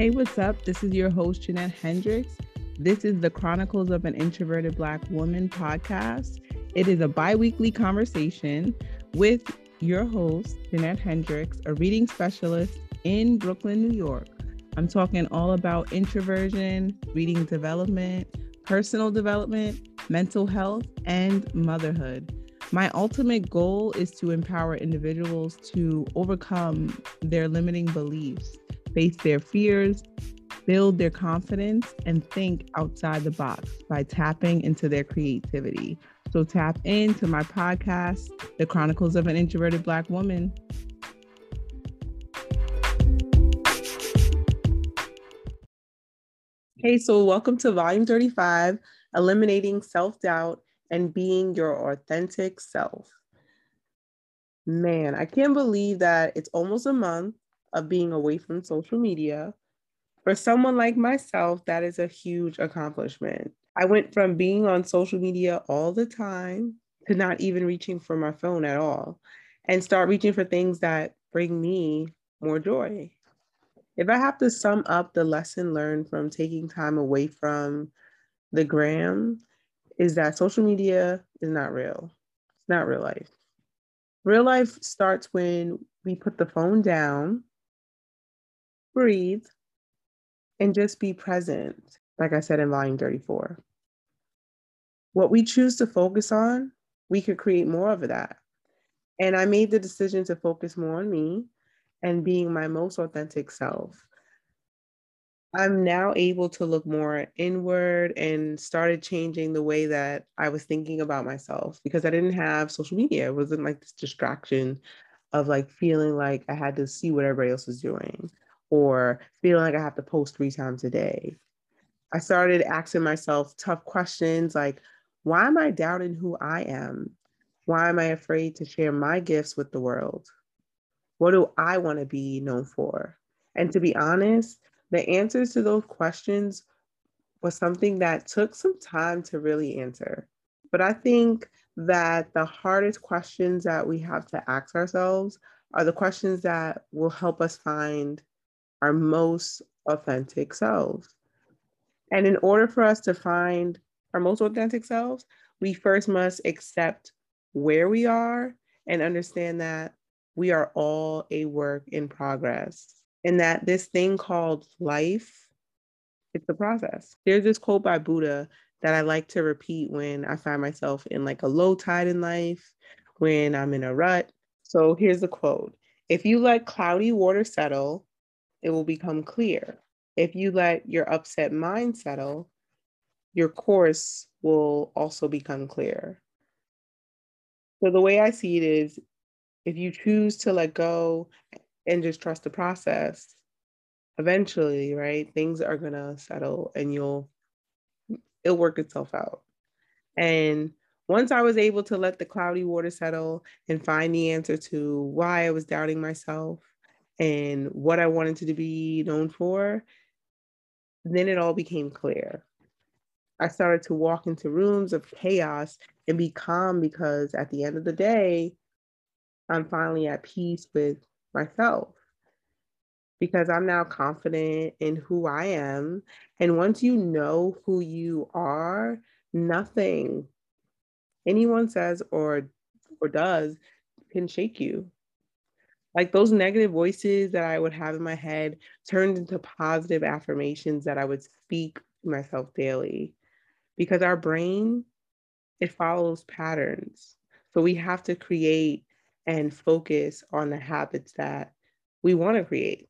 Hey, what's up? This is your host, Jeanette Hendricks. This is the Chronicles of an Introverted Black Woman podcast. It is a bi weekly conversation with your host, Jeanette Hendricks, a reading specialist in Brooklyn, New York. I'm talking all about introversion, reading development, personal development, mental health, and motherhood. My ultimate goal is to empower individuals to overcome their limiting beliefs face their fears, build their confidence, and think outside the box by tapping into their creativity. So tap into my podcast, The Chronicles of an Introverted Black Woman. Hey, so welcome to Volume 35 Eliminating Self Doubt and Being Your Authentic Self. Man, I can't believe that it's almost a month of being away from social media. For someone like myself, that is a huge accomplishment. I went from being on social media all the time to not even reaching for my phone at all and start reaching for things that bring me more joy. If I have to sum up the lesson learned from taking time away from the gram, is that social media is not real. It's not real life. Real life starts when we put the phone down breathe, and just be present, like I said in volume 34. What we choose to focus on, we could create more of that. And I made the decision to focus more on me and being my most authentic self. I'm now able to look more inward and started changing the way that I was thinking about myself because I didn't have social media. It wasn't like this distraction of like feeling like I had to see what everybody else was doing or feeling like I have to post three times a day. I started asking myself tough questions like, why am I doubting who I am? Why am I afraid to share my gifts with the world? What do I want to be known for? And to be honest, the answers to those questions was something that took some time to really answer. But I think that the hardest questions that we have to ask ourselves are the questions that will help us find our most authentic selves. And in order for us to find our most authentic selves, we first must accept where we are and understand that we are all a work in progress and that this thing called life it's a process. There's this quote by buddha that i like to repeat when i find myself in like a low tide in life when i'm in a rut. So here's the quote. If you let cloudy water settle it will become clear. If you let your upset mind settle, your course will also become clear. So, the way I see it is if you choose to let go and just trust the process, eventually, right, things are going to settle and you'll, it'll work itself out. And once I was able to let the cloudy water settle and find the answer to why I was doubting myself, and what I wanted to be known for, then it all became clear. I started to walk into rooms of chaos and be calm because at the end of the day, I'm finally at peace with myself because I'm now confident in who I am. And once you know who you are, nothing anyone says or or does can shake you like those negative voices that I would have in my head turned into positive affirmations that I would speak to myself daily. Because our brain, it follows patterns. So we have to create and focus on the habits that we want to create.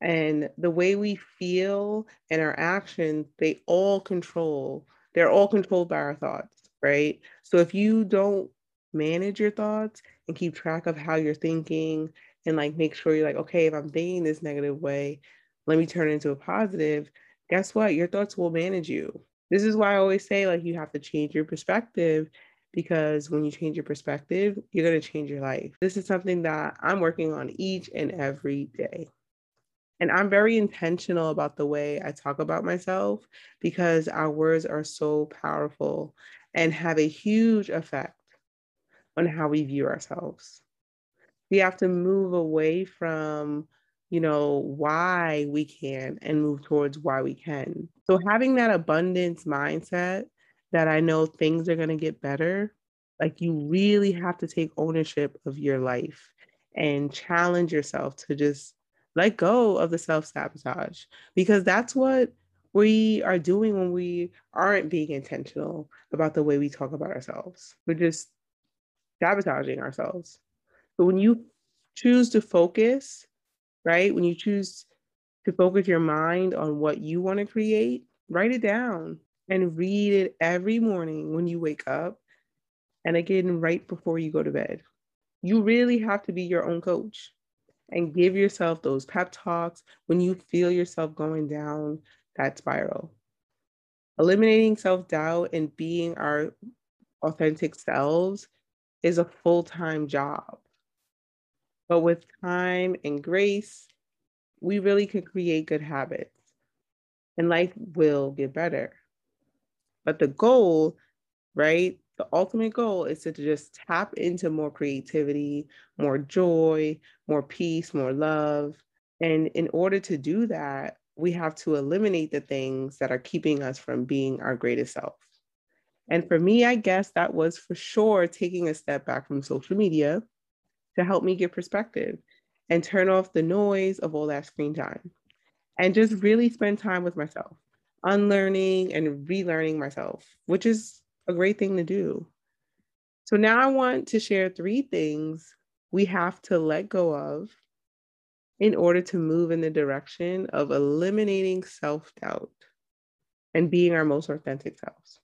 And the way we feel and our actions, they all control, they're all controlled by our thoughts, right? So if you don't manage your thoughts and keep track of how you're thinking and like make sure you're like, okay, if I'm thinking this negative way, let me turn it into a positive. Guess what? Your thoughts will manage you. This is why I always say, like, you have to change your perspective because when you change your perspective, you're going to change your life. This is something that I'm working on each and every day. And I'm very intentional about the way I talk about myself because our words are so powerful and have a huge effect on how we view ourselves. We have to move away from you know, why we can and move towards why we can. So having that abundance mindset that I know things are going to get better, like you really have to take ownership of your life and challenge yourself to just let go of the self sabotage because that's what we are doing when we aren't being intentional about the way we talk about ourselves. We're just sabotaging ourselves. But when you choose to focus right? When you choose to focus your mind on what you want to create, write it down and read it every morning when you wake up and again right before you go to bed. You really have to be your own coach and give yourself those pep talks when you feel yourself going down that spiral. Eliminating self doubt and being our authentic selves is a full time job. But with time and grace, we really can create good habits and life will get better. But the goal, right? The ultimate goal is to just tap into more creativity, more joy, more peace, more love. And in order to do that, we have to eliminate the things that are keeping us from being our greatest self. And for me, I guess that was for sure taking a step back from social media to help me get perspective and turn off the noise of all that screen time and just really spend time with myself, unlearning and relearning myself, which is a great thing to do. So now I want to share three things we have to let go of in order to move in the direction of eliminating self doubt and being our most authentic selves.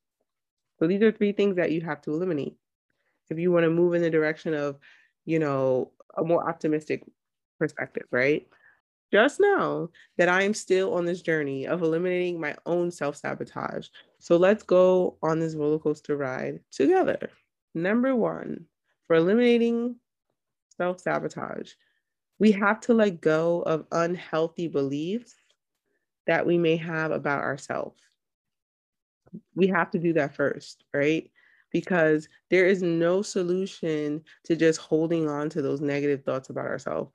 So these are three things that you have to eliminate if you want to move in the direction of you know, a more optimistic perspective, right? Just know that I am still on this journey of eliminating my own self sabotage. So let's go on this roller coaster ride together. Number one, for eliminating self sabotage, we have to let go of unhealthy beliefs that we may have about ourselves. We have to do that first, right? because there is no solution to just holding on to those negative thoughts about ourselves.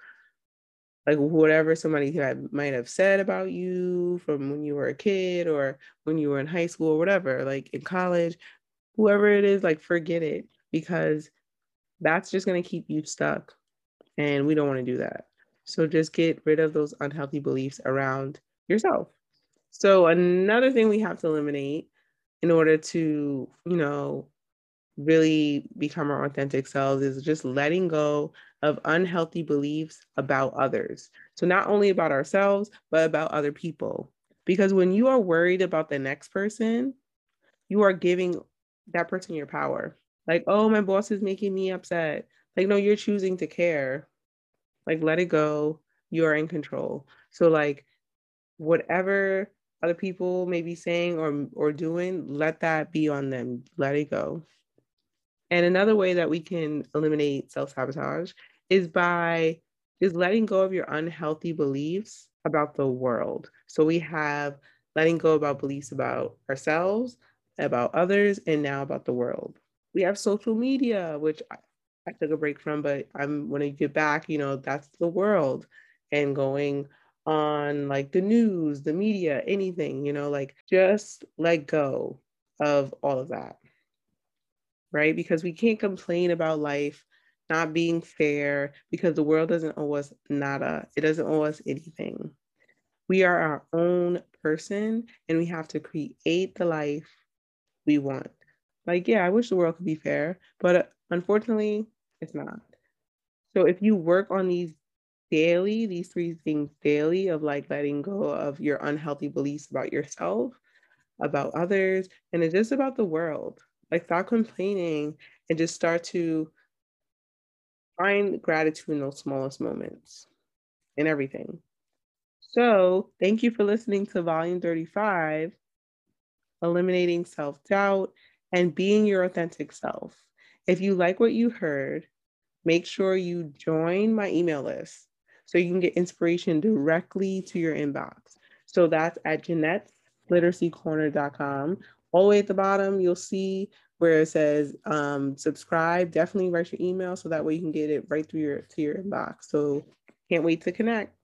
Like whatever somebody might have said about you from when you were a kid or when you were in high school or whatever, like in college, whoever it is, like forget it because that's just going to keep you stuck. And we don't want to do that. So just get rid of those unhealthy beliefs around yourself. So another thing we have to eliminate in order to, you know, really become our authentic selves is just letting go of unhealthy beliefs about others. So, not only about ourselves, but about other people. Because when you are worried about the next person, you are giving that person your power. Like, oh, my boss is making me upset. Like, no, you're choosing to care. Like, let it go. You are in control. So, like, whatever other people may be saying or or doing, let that be on them. Let it go. And another way that we can eliminate self sabotage is by just letting go of your unhealthy beliefs about the world. So we have letting go about beliefs about ourselves, about others, and now about the world. We have social media, which I, I took a break from, but I'm when I get back, you know, that's the world and going on like the news, the media, anything, you know, like just let go of all of that right? Because we can't complain about life not being fair because the world doesn't owe us nada. It doesn't owe us anything. We are our own person and we have to create the life we want. Like, yeah, I wish the world could be fair, but uh, unfortunately, it's not. So if you work on these daily, these three things daily of like letting go of your unhealthy beliefs about yourself, about others, and it's just about the world, like stop complaining and just start to find gratitude in those smallest moments in everything. So, thank you for listening to volume 35 Eliminating Self Doubt and Being Your Authentic Self. If you like what you heard, make sure you join my email list so you can get inspiration directly to your inbox. So that's at Jeanette'sLiteracyCorner.com all the way at the bottom, you'll see where it says um, subscribe. Definitely write your email so that way you can get it right through your to your inbox. So can't wait to connect.